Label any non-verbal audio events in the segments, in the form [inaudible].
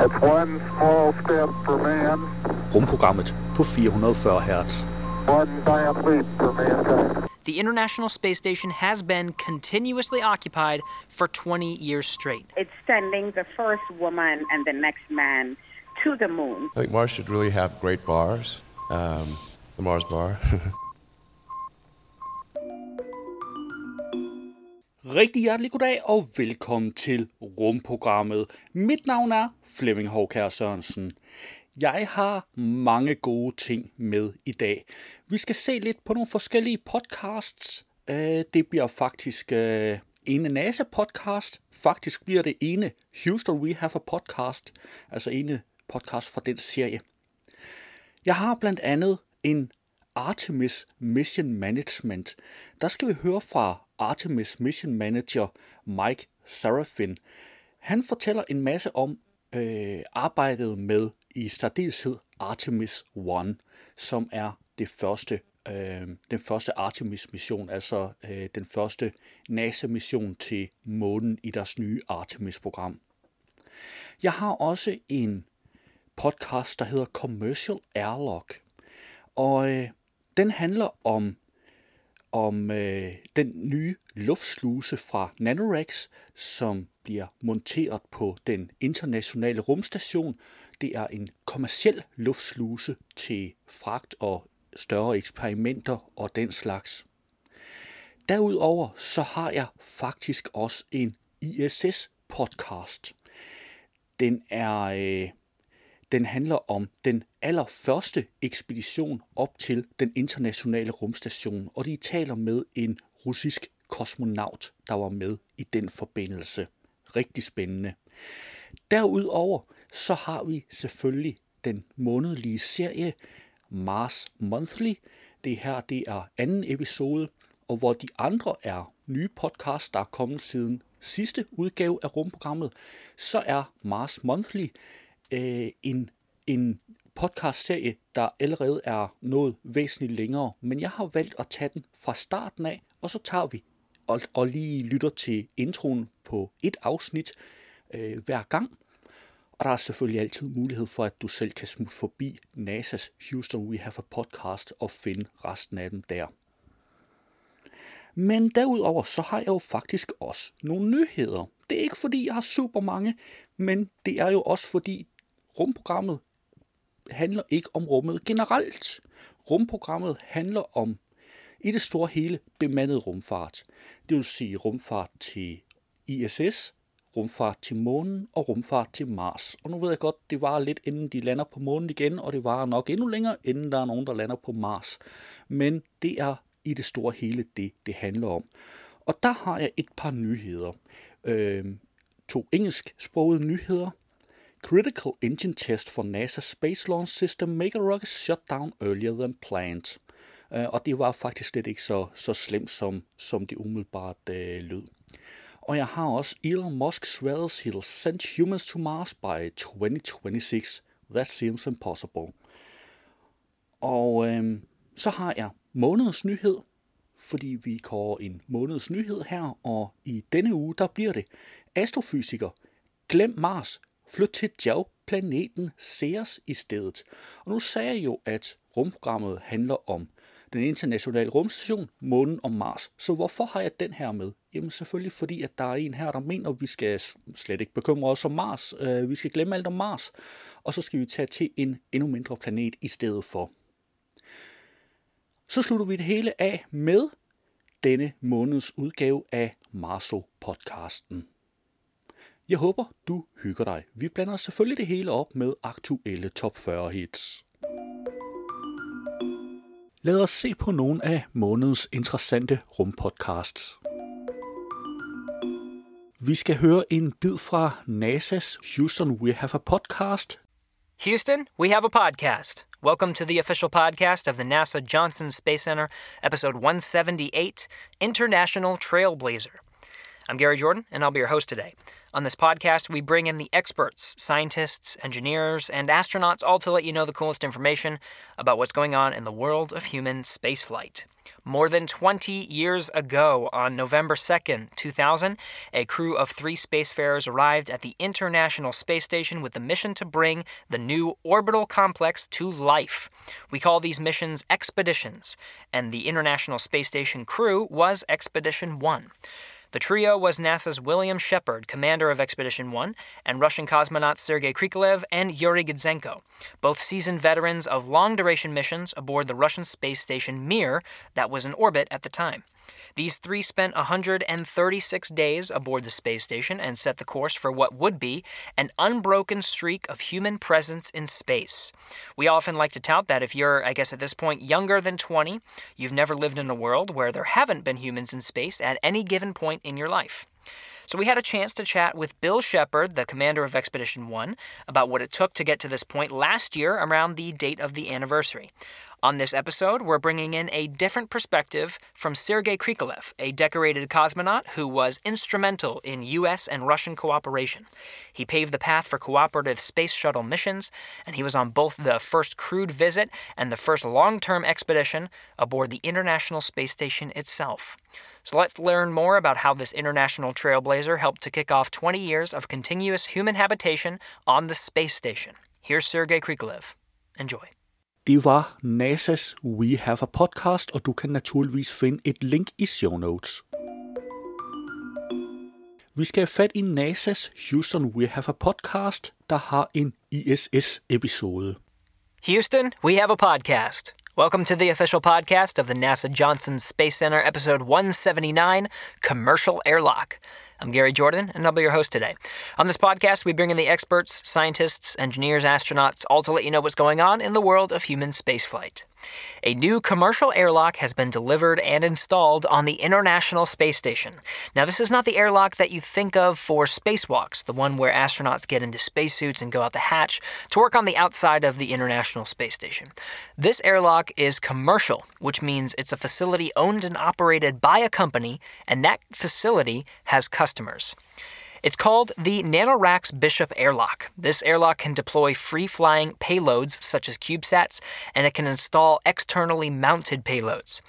It's one small step for man, Rumprogrammet på 440 Hz. one giant leap for mankind. The International Space Station has been continuously occupied for 20 years straight. It's sending the first woman and the next man to the moon. I think Mars should really have great bars. Um, the Mars bar. [laughs] Rigtig hjertelig goddag og velkommen til Rumprogrammet. Mit navn er Flemming Håkær Sørensen. Jeg har mange gode ting med i dag. Vi skal se lidt på nogle forskellige podcasts. Øh, det bliver faktisk øh, en NASA-podcast. Faktisk bliver det ene Houston We Have a Podcast. Altså ene podcast fra den serie. Jeg har blandt andet en Artemis Mission Management. Der skal vi høre fra Artemis Mission Manager Mike Serafin. Han fortæller en masse om øh, arbejdet med i særdeleshed Artemis 1, som er det første, øh, den første Artemis-mission, altså øh, den første NASA-mission til månen i deres nye Artemis-program. Jeg har også en podcast, der hedder Commercial Airlock. Og øh, den handler om, om øh, den nye luftsluse fra Nanorex, som bliver monteret på den internationale rumstation. Det er en kommersiel luftsluse til fragt og større eksperimenter og den slags. Derudover så har jeg faktisk også en ISS-podcast. Den er... Øh, den handler om den allerførste ekspedition op til den internationale rumstation, og de taler med en russisk kosmonaut, der var med i den forbindelse. Rigtig spændende. Derudover så har vi selvfølgelig den månedlige serie Mars Monthly. Det her det er anden episode, og hvor de andre er nye podcasts, der er kommet siden sidste udgave af rumprogrammet, så er Mars Monthly øh, en, en podcastserie, der allerede er noget væsentligt længere, men jeg har valgt at tage den fra starten af, og så tager vi og, og lige lytter til introen på et afsnit øh, hver gang. Og der er selvfølgelig altid mulighed for, at du selv kan smutte forbi NASA's Houston We Have a Podcast og finde resten af dem der. Men derudover så har jeg jo faktisk også nogle nyheder. Det er ikke fordi, jeg har super mange, men det er jo også fordi rumprogrammet handler ikke om rummet generelt. Rumprogrammet handler om i det store hele bemandet rumfart. Det vil sige rumfart til ISS, rumfart til månen og rumfart til Mars. Og nu ved jeg godt, det var lidt inden de lander på månen igen, og det var nok endnu længere, inden der er nogen, der lander på Mars. Men det er i det store hele det, det handler om. Og der har jeg et par nyheder. Øh, to engelsksprogede nyheder. Critical engine test for NASA Space Launch System mega a rocket shut down earlier than planned. Uh, og det var faktisk slet ikke så, så slemt, som, som det umiddelbart uh, lød. Og jeg har også Elon Musk swears he'll send humans to Mars by 2026. That seems impossible. Og øhm, så har jeg månedens nyhed, fordi vi kører en månedens nyhed her, og i denne uge, der bliver det astrofysiker. Glem Mars, flyt til djævplaneten Ceres i stedet. Og nu sagde jeg jo, at rumprogrammet handler om den internationale rumstation, månen og Mars. Så hvorfor har jeg den her med? Jamen selvfølgelig fordi, at der er en her, der mener, at vi skal slet ikke bekymre os om Mars. Øh, vi skal glemme alt om Mars. Og så skal vi tage til en endnu mindre planet i stedet for. Så slutter vi det hele af med denne måneds udgave af Marso-podcasten. Jeg håber, du hygger dig. Vi blander selvfølgelig det hele op med aktuelle top 40 hits. Lad os se på nogle af månedens interessante rumpodcasts. Vi skal høre en bid fra NASA's Houston We Have a Podcast. Houston, we have a podcast. Welcome to the official podcast of the NASA Johnson Space Center, episode 178 International Trailblazer. I'm Gary Jordan, and I'll be your host today. On this podcast, we bring in the experts, scientists, engineers, and astronauts, all to let you know the coolest information about what's going on in the world of human spaceflight. More than 20 years ago, on November 2nd, 2000, a crew of three spacefarers arrived at the International Space Station with the mission to bring the new orbital complex to life. We call these missions expeditions, and the International Space Station crew was Expedition 1. The trio was NASA's William Shepard, commander of Expedition 1, and Russian cosmonauts Sergei Krikalev and Yuri Gidzenko, both seasoned veterans of long duration missions aboard the Russian space station Mir that was in orbit at the time. These three spent 136 days aboard the space station and set the course for what would be an unbroken streak of human presence in space. We often like to tout that if you're, I guess at this point, younger than 20, you've never lived in a world where there haven't been humans in space at any given point in your life. So we had a chance to chat with Bill Shepard, the commander of Expedition 1, about what it took to get to this point last year around the date of the anniversary. On this episode, we're bringing in a different perspective from Sergei Krikalev, a decorated cosmonaut who was instrumental in U.S. and Russian cooperation. He paved the path for cooperative space shuttle missions, and he was on both the first crewed visit and the first long term expedition aboard the International Space Station itself. So let's learn more about how this international trailblazer helped to kick off 20 years of continuous human habitation on the space station. Here's Sergei Krikalev. Enjoy. Det var NASA's We Have a Podcast, og du kan naturligvis finde et link i show notes. Vi skal have fat i NASA's Houston We Have a Podcast, der har en ISS-episode. Houston, we have a podcast. Welcome to the official podcast of the NASA Johnson Space Center, episode 179 Commercial Airlock. I'm Gary Jordan, and I'll be your host today. On this podcast, we bring in the experts, scientists, engineers, astronauts, all to let you know what's going on in the world of human spaceflight. A new commercial airlock has been delivered and installed on the International Space Station. Now, this is not the airlock that you think of for spacewalks, the one where astronauts get into spacesuits and go out the hatch to work on the outside of the International Space Station. This airlock is commercial, which means it's a facility owned and operated by a company, and that facility has customers. It's called the NanoRacks Bishop Airlock. This airlock can deploy free flying payloads such as CubeSats, and it can install externally mounted payloads.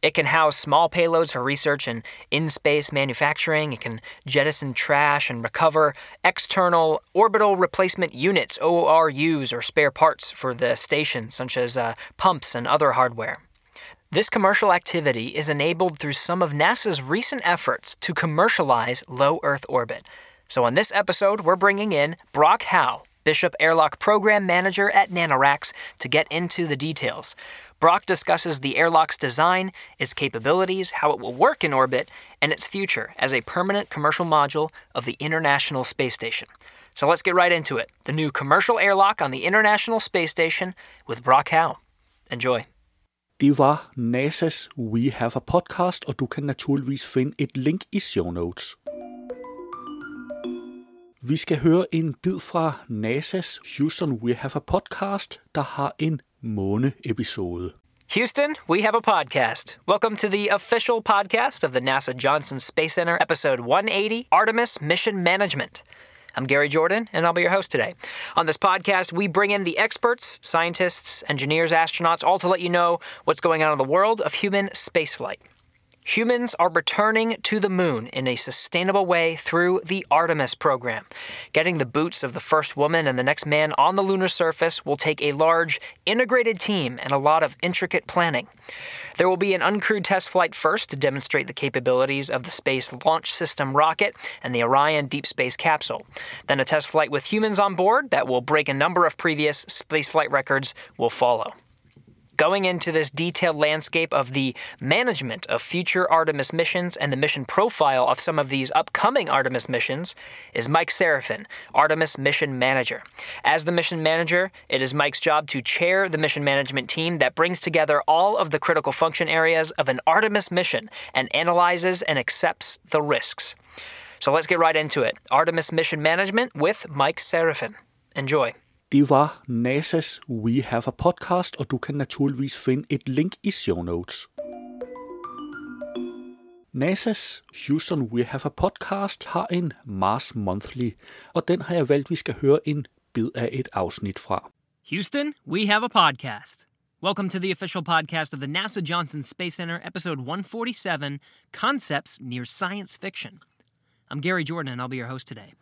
It can house small payloads for research and in space manufacturing. It can jettison trash and recover external orbital replacement units, ORUs, or spare parts for the station, such as uh, pumps and other hardware. This commercial activity is enabled through some of NASA's recent efforts to commercialize low Earth orbit. So, on this episode, we're bringing in Brock Howe, Bishop Airlock Program Manager at NanoRacks, to get into the details. Brock discusses the airlock's design, its capabilities, how it will work in orbit, and its future as a permanent commercial module of the International Space Station. So let's get right into it. The new commercial airlock on the International Space Station with Brock Howe. Enjoy. Det var NASA's We Have a Podcast, og du kan naturligvis finde et link i show notes. Vi skal høre en bid fra NASA's Houston We Have a Podcast, der har en måne-episode. Houston, we have a podcast. Welcome to the official podcast of the NASA Johnson Space Center, episode 180 Artemis Mission Management. I'm Gary Jordan, and I'll be your host today. On this podcast, we bring in the experts, scientists, engineers, astronauts, all to let you know what's going on in the world of human spaceflight. Humans are returning to the moon in a sustainable way through the Artemis program. Getting the boots of the first woman and the next man on the lunar surface will take a large, integrated team and a lot of intricate planning. There will be an uncrewed test flight first to demonstrate the capabilities of the Space Launch System rocket and the Orion deep space capsule. Then a test flight with humans on board that will break a number of previous spaceflight records will follow. Going into this detailed landscape of the management of future Artemis missions and the mission profile of some of these upcoming Artemis missions is Mike Sarafin, Artemis Mission Manager. As the mission manager, it is Mike's job to chair the mission management team that brings together all of the critical function areas of an Artemis mission and analyzes and accepts the risks. So let's get right into it. Artemis Mission Management with Mike Sarafin. Enjoy. Det var NASA's We Have a Podcast, og du kan naturligvis finde et link i show notes. NASA's Houston We Have a Podcast har en Mars Monthly, og den har jeg valgt, vi skal høre en bid af et afsnit fra. Houston, we have a podcast. Welcome to the official podcast of the NASA Johnson Space Center, episode 147 Concepts Near Science Fiction. I'm Gary Jordan, and I'll be your host today.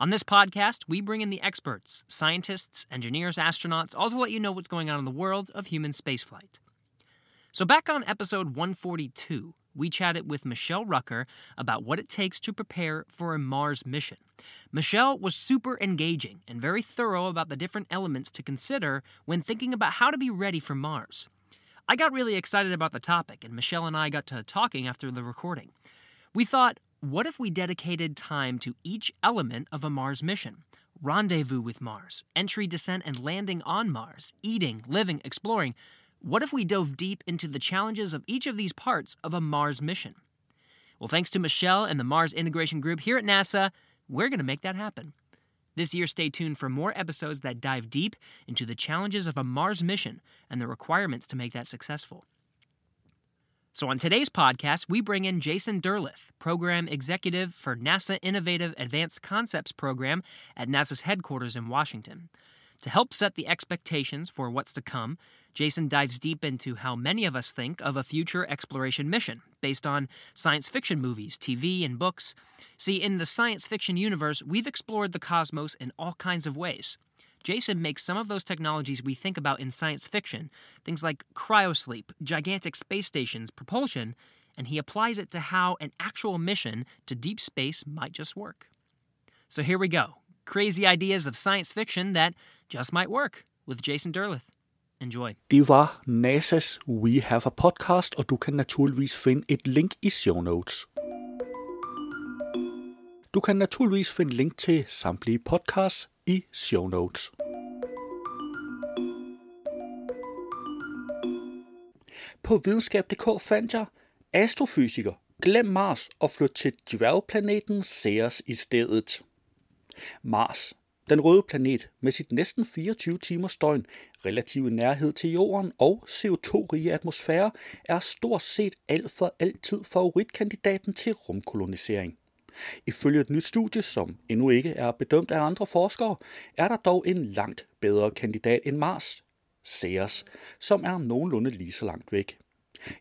On this podcast, we bring in the experts, scientists, engineers, astronauts, all to let you know what's going on in the world of human spaceflight. So, back on episode 142, we chatted with Michelle Rucker about what it takes to prepare for a Mars mission. Michelle was super engaging and very thorough about the different elements to consider when thinking about how to be ready for Mars. I got really excited about the topic, and Michelle and I got to talking after the recording. We thought, what if we dedicated time to each element of a Mars mission? Rendezvous with Mars, entry, descent, and landing on Mars, eating, living, exploring. What if we dove deep into the challenges of each of these parts of a Mars mission? Well, thanks to Michelle and the Mars Integration Group here at NASA, we're going to make that happen. This year, stay tuned for more episodes that dive deep into the challenges of a Mars mission and the requirements to make that successful. So, on today's podcast, we bring in Jason Derleth, Program Executive for NASA Innovative Advanced Concepts Program at NASA's headquarters in Washington. To help set the expectations for what's to come, Jason dives deep into how many of us think of a future exploration mission based on science fiction movies, TV, and books. See, in the science fiction universe, we've explored the cosmos in all kinds of ways. Jason makes some of those technologies we think about in science fiction, things like cryosleep, gigantic space stations, propulsion, and he applies it to how an actual mission to deep space might just work. So here we go crazy ideas of science fiction that just might work with Jason Derleth. Enjoy. Det var NASA's We Have a Podcast, og du kan naturligvis finde et link i show notes. Du kan naturligvis finde link til samtlige podcasts i show notes. På videnskab.dk fandt jeg astrofysiker. Glem Mars og flyt til dværgplaneten Ceres i stedet. Mars, den røde planet med sit næsten 24 timers døgn, relative nærhed til jorden og CO2-rige atmosfære, er stort set alt for altid favoritkandidaten til rumkolonisering. Ifølge et nyt studie, som endnu ikke er bedømt af andre forskere, er der dog en langt bedre kandidat end Mars, Ceres, som er nogenlunde lige så langt væk.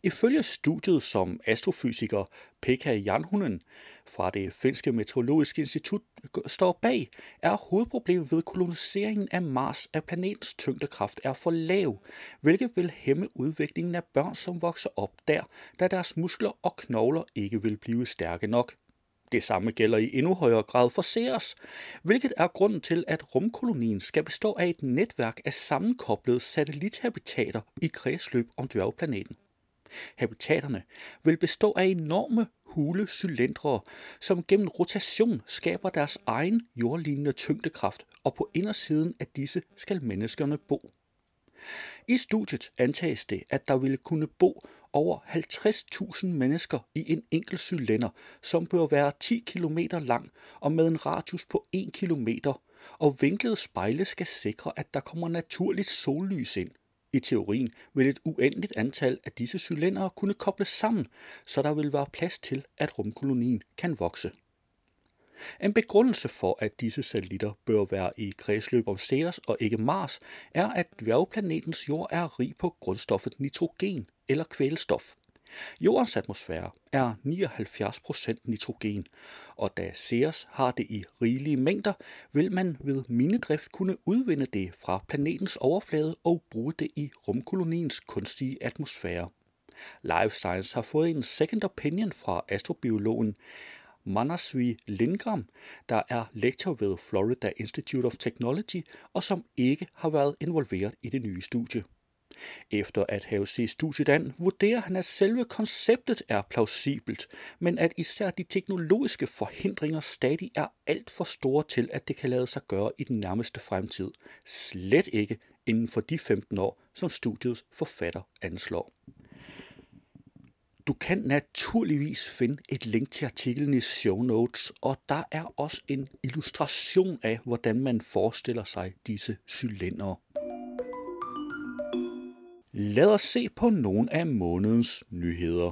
Ifølge studiet, som astrofysiker Pekka Janhunen fra det finske meteorologiske institut står bag, er hovedproblemet ved koloniseringen af Mars, at planetens tyngdekraft er for lav, hvilket vil hæmme udviklingen af børn, som vokser op der, da deres muskler og knogler ikke vil blive stærke nok. Det samme gælder i endnu højere grad for Ceres, hvilket er grunden til, at rumkolonien skal bestå af et netværk af sammenkoblede satellithabitater i kredsløb om dværgplaneten. Habitaterne vil bestå af enorme hule cylindre, som gennem rotation skaber deres egen jordlignende tyngdekraft, og på indersiden af disse skal menneskerne bo. I studiet antages det, at der ville kunne bo over 50.000 mennesker i en enkelt cylinder, som bør være 10 km lang og med en radius på 1 km, og vinklede spejle skal sikre, at der kommer naturligt sollys ind. I teorien vil et uendeligt antal af disse cylindere kunne kobles sammen, så der vil være plads til, at rumkolonien kan vokse. En begrundelse for, at disse satellitter bør være i kredsløb om Ceres og ikke Mars, er, at dværgplanetens jord er rig på grundstoffet nitrogen eller kvælstof. Jordens atmosfære er 79% nitrogen, og da Ceres har det i rigelige mængder, vil man ved minedrift kunne udvinde det fra planetens overflade og bruge det i rumkoloniens kunstige atmosfære. Life Science har fået en second opinion fra astrobiologen Manasvi Lindgram, der er lektor ved Florida Institute of Technology og som ikke har været involveret i det nye studie. Efter at have set studiet an, vurderer han, at selve konceptet er plausibelt, men at især de teknologiske forhindringer stadig er alt for store til, at det kan lade sig gøre i den nærmeste fremtid. Slet ikke inden for de 15 år, som studiets forfatter anslår. Du kan naturligvis finde et link til artiklen i show notes, og der er også en illustration af, hvordan man forestiller sig disse cylindre. Lad os se på nogle af månedens nyheder.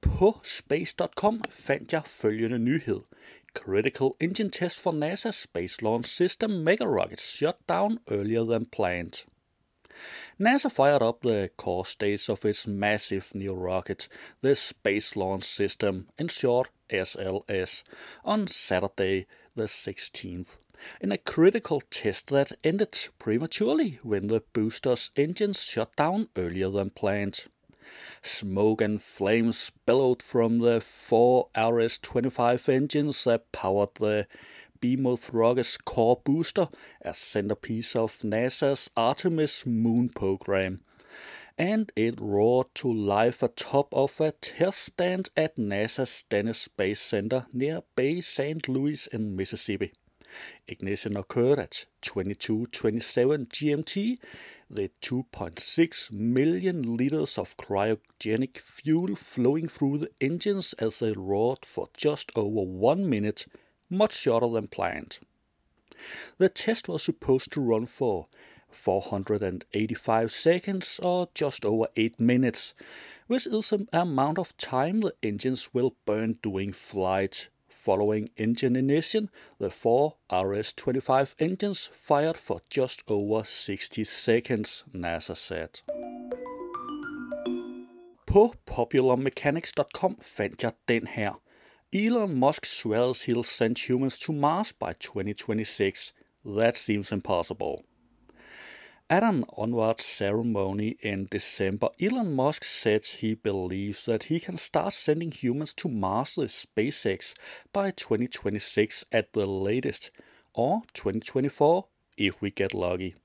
På space.com fandt jeg følgende nyhed. Critical engine test for NASA's Space Launch System mega rocket shut down earlier than planned. NASA fired up the core stage of its massive new rocket, the Space Launch System, in short SLS, on Saturday the 16th, in a critical test that ended prematurely when the booster's engines shut down earlier than planned. Smoke and flames billowed from the four RS 25 engines that powered the Behemoth rocket's core booster, a centerpiece of NASA's Artemis moon program. And it roared to life atop of a test stand at NASA's Stennis Space Center near Bay St. Louis in Mississippi. Ignition occurred at 22:27 GMT. The 2.6 million liters of cryogenic fuel flowing through the engines as they roared for just over one minute, much shorter than planned. The test was supposed to run for 485 seconds or just over 8 minutes, which is the amount of time the engines will burn during flight. Following engine ignition, the four RS-25 engines fired for just over 60 seconds, NASA said. På popularmechanics.com fandt jeg den her. Elon Musk swears he'll send humans to Mars by 2026. That seems impossible. At an onward ceremony in December, Elon Musk said he believes that he can start sending humans to Mars with SpaceX by 2026 at the latest, or 2024 if we get lucky.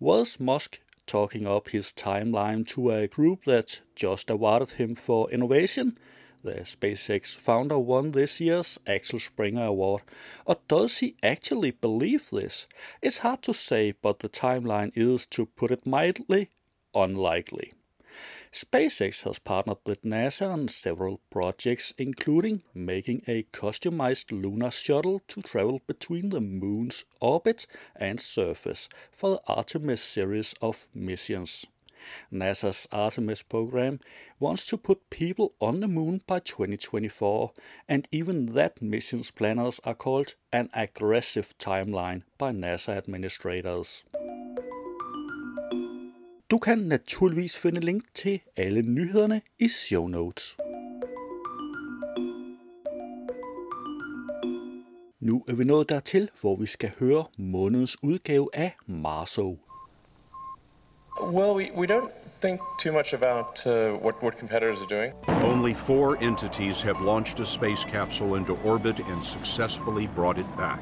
Was Musk talking up his timeline to a group that just awarded him for innovation? The SpaceX founder won this year's Axel Springer Award. Or does he actually believe this? It's hard to say, but the timeline is, to put it mildly, unlikely. SpaceX has partnered with NASA on several projects, including making a customized lunar shuttle to travel between the moon's orbit and surface for the Artemis series of missions. NASA's Artemis program wants to put people on the moon by 2024, and even that mission's planners are called an aggressive timeline by NASA administrators. Du kan naturligvis finde link til alle nyhederne i show notes. Nu er vi nået dertil, hvor vi skal høre månedens udgave af Marso. Well, we, we don't think too much about uh, what, what competitors are doing. Only four entities have launched a space capsule into orbit and successfully brought it back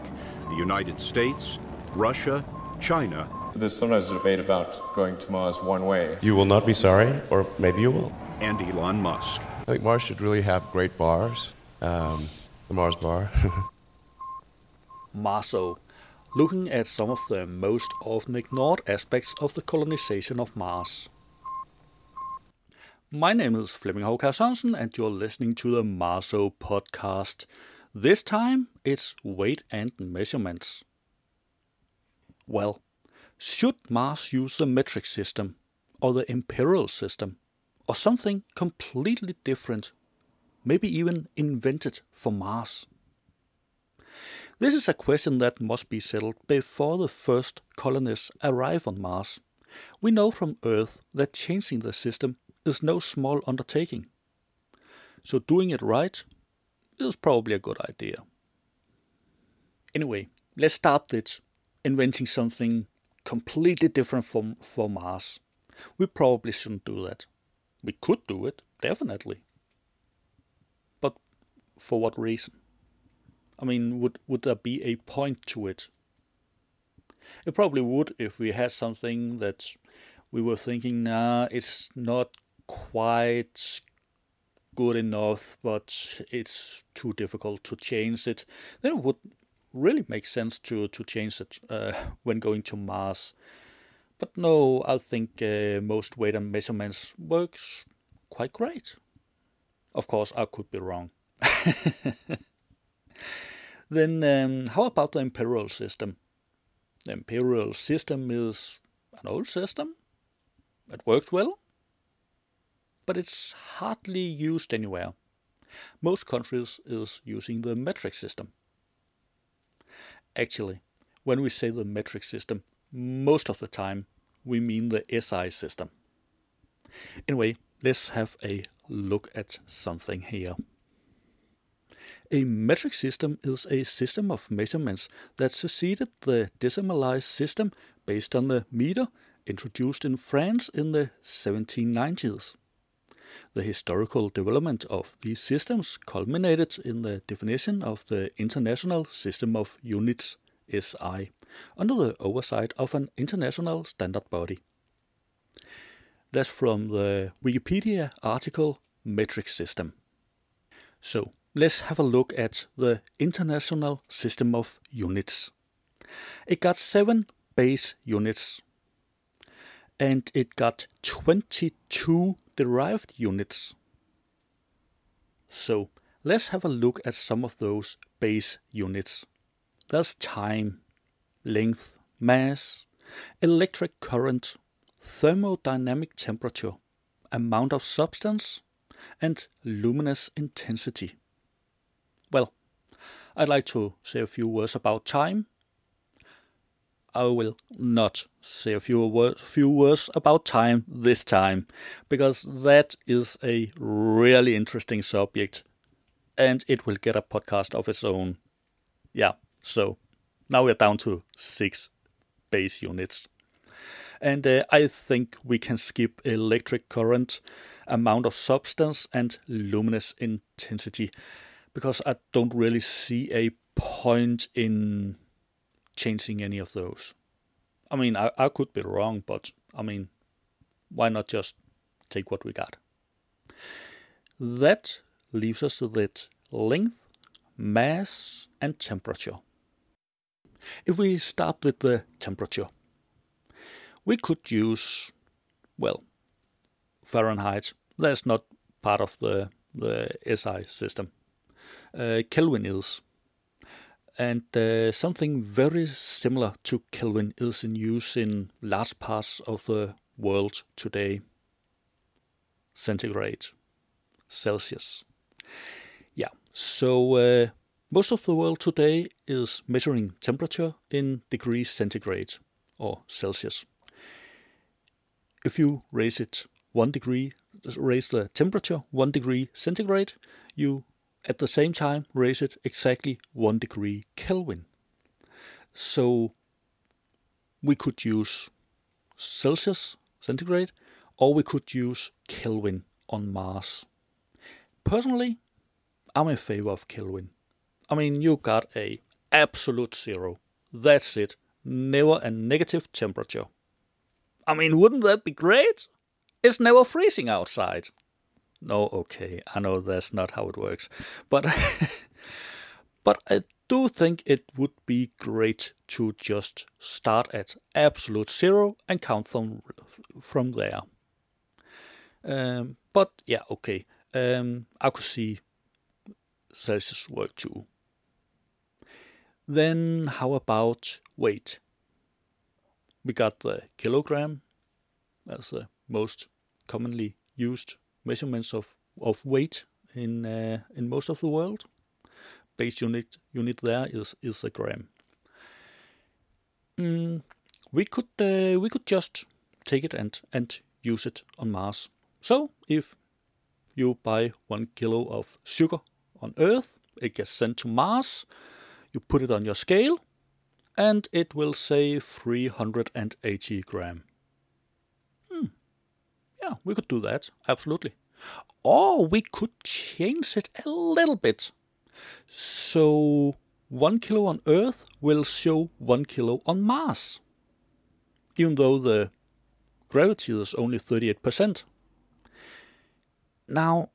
the United States, Russia, China, There's sometimes a debate about going to Mars one way. You will not be sorry, or maybe you will. and Elon Musk. I think Mars should really have great bars. Um, the Mars bar. [laughs] Marso, looking at some of the most often ignored aspects of the colonization of Mars. My name is Flemming Håkær Sørensen, and you're listening to the Marso podcast. This time it's weight and measurements. Well, should Mars use the metric system, or the imperial system, or something completely different, maybe even invented for Mars? This is a question that must be settled before the first colonists arrive on Mars. We know from Earth that changing the system is no small undertaking. So doing it right is probably a good idea. Anyway, let's start with inventing something completely different from for Mars. We probably shouldn't do that. We could do it, definitely. But for what reason? I mean, would would there be a point to it? It probably would if we had something that we were thinking, nah, it's not quite good enough, but it's too difficult to change it. Then it would really make sense to to change it uh, [laughs] when going to Mars. But no, I think uh, most weight and measurements works quite great. Of course, I could be wrong. [laughs] then, um, how about the imperial system? The imperial system is an old system. It worked well, but it's hardly used anywhere. Most countries is using the metric system. Actually, when we say the metric system, most of the time we mean the SI system. Anyway, let's have a look at something here. A metric system is a system of measurements that succeeded the decimalized system based on the meter introduced in France in the 1790s. The historical development of these systems culminated in the definition of the International System of Units SI under the oversight of an international standard body. That's from the Wikipedia article Metric System. So, let's have a look at the International System of Units. It got seven base units and it got 22 derived units. So, let's have a look at some of those base units. There's time, length, mass, electric current, thermodynamic temperature, amount of substance, and luminous intensity. Well, I'd like to say a few words about time. I will not say a few words, few words about time this time, because that is a really interesting subject, and it will get a podcast of its own. Yeah, so now we're down to six base units. And uh, I think we can skip electric current, amount of substance, and luminous intensity because I don't really see a point in changing any of those. I mean, I, I could be wrong, but I mean, why not just take what we got? That leaves us with length, mass, and temperature. If we start with the temperature, we could use, well, Fahrenheit. That's not part of the, the SI system. Uh, Kelvin is. And uh, something very similar to Kelvin is in use in large parts of the world today. Centigrade, Celsius. Yeah, so uh, most of the world today is measuring temperature in degrees centigrade or Celsius if you raise it one degree, raise the temperature one degree centigrade, you at the same time raise it exactly one degree Kelvin. So we could use Celsius centigrade or we could use Kelvin on Mars. Personally, I'm in favor of Kelvin. I mean, you got a absolute zero. That's it. Never a negative temperature. I mean, wouldn't that be great? It's never freezing outside. No, okay, I know that's not how it works, but [laughs] but I do think it would be great to just start at absolute zero and count from from there. Um, but yeah, okay, um, I could see Celsius work too. Then how about weight? We got the kilogram as the most commonly used measurements of, of weight in uh, in most of the world. Base unit unit there is is a gram. Mm, we could uh, we could just take it and and use it on Mars. So if you buy one kilo of sugar on Earth, it gets sent to Mars. You put it on your scale, and it will say 380 gram. Yeah, we could do that, absolutely. Or we could change it a little bit. So one kilo on Earth will show one kilo on Mars, even though the gravity is only 38%. Now,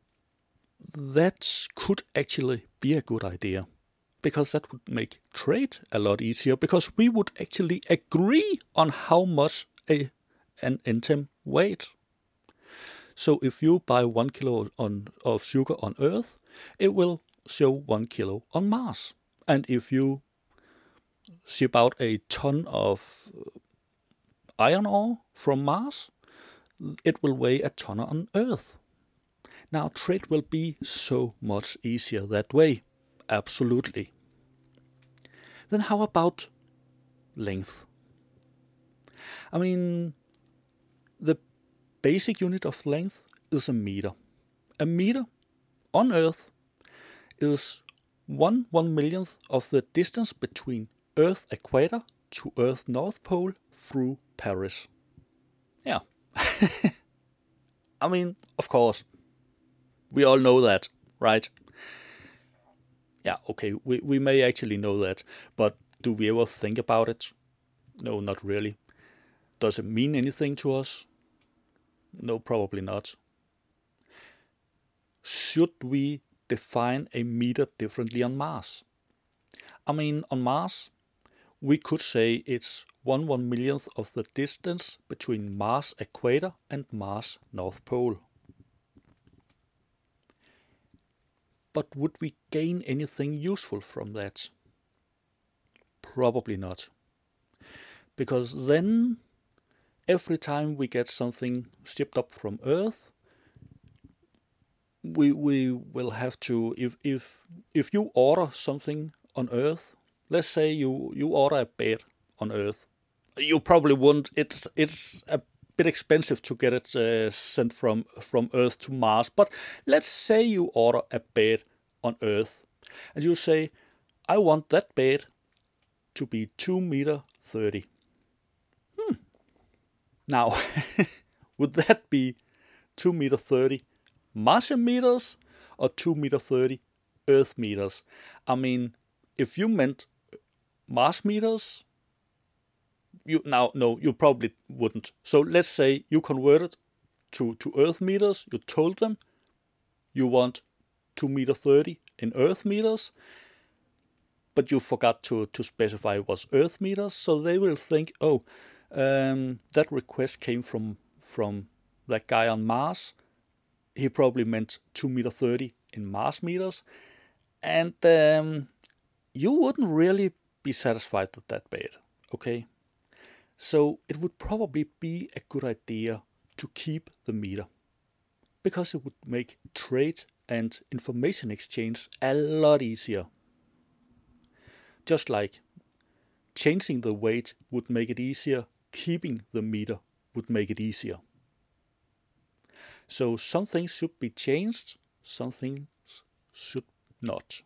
that could actually be a good idea because that would make trade a lot easier because we would actually agree on how much a an atom weighs. So if you buy one kilo on, of sugar on Earth, it will show one kilo on Mars. And if you ship out a ton of uh, iron ore from Mars, it will weigh a ton on Earth. Now, trade will be so much easier that way. Absolutely. Then, how about length? I mean, basic unit of length is a meter. A meter on Earth is one one millionth of the distance between Earth equator to Earth North Pole through Paris. Yeah. [laughs] I mean, of course, we all know that, right? Yeah, okay, we, we may actually know that, but do we ever think about it? No, not really. Does it mean anything to us? No, probably not. Should we define a meter differently on Mars? I mean, on Mars, we could say it's one one millionth of the distance between Mars equator and Mars North Pole. But would we gain anything useful from that? Probably not. Because then, every time we get something shipped up from Earth, we we will have to if if if you order something on Earth, let's say you you order a bed on Earth, you probably won't. It's it's a bit expensive to get it uh, sent from from Earth to Mars. But let's say you order a bed on Earth, and you say, "I want that bed to be two meter thirty. Now, [laughs] would that be two meter thirty Martian meters or two meter thirty Earth meters? I mean, if you meant Mars meters, you now no, you probably wouldn't. So let's say you converted to to Earth meters. You told them you want two meter thirty in Earth meters, but you forgot to to specify was Earth meters. So they will think, oh, um, that request came from from that guy on Mars. He probably meant two meter thirty in Mars meters, and um, you wouldn't really be satisfied with that bed. Okay, so it would probably be a good idea to keep the meter because it would make trade and information exchange a lot easier. Just like changing the weight would make it easier, keeping the meter would make it easier. So some things should be changed, some things should not.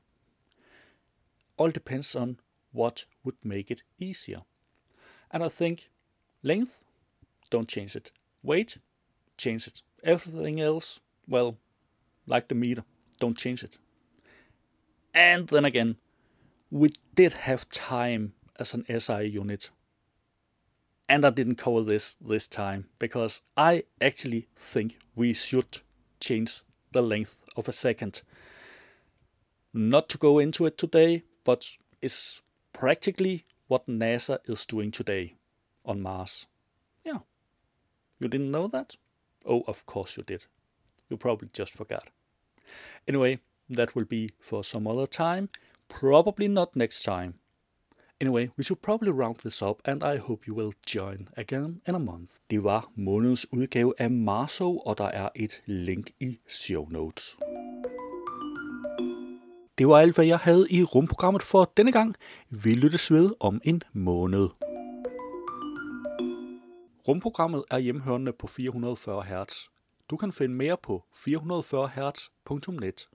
All depends on what would make it easier. And I think length, don't change it. Weight, change it. Everything else, well, like the meter, don't change it. And then again, we did have time as an SI unit. And I didn't cover this this time because I actually think we should change the length of a second. Not to go into it today, but it's practically what NASA is doing today on Mars. Yeah. You didn't know that? Oh, of course you did. You probably just forgot. Anyway, that will be for some other time. Probably not next time. Anyway, we should probably round this up, and I hope you will join again in a month. Det var månedens udgave af Marso, og der er et link i show notes. Det var alt, hvad jeg havde i rumprogrammet for denne gang. Vi lyttes ved om en måned. Rumprogrammet er hjemhørende på 440 Hz. Du kan finde mere på 440hz.net.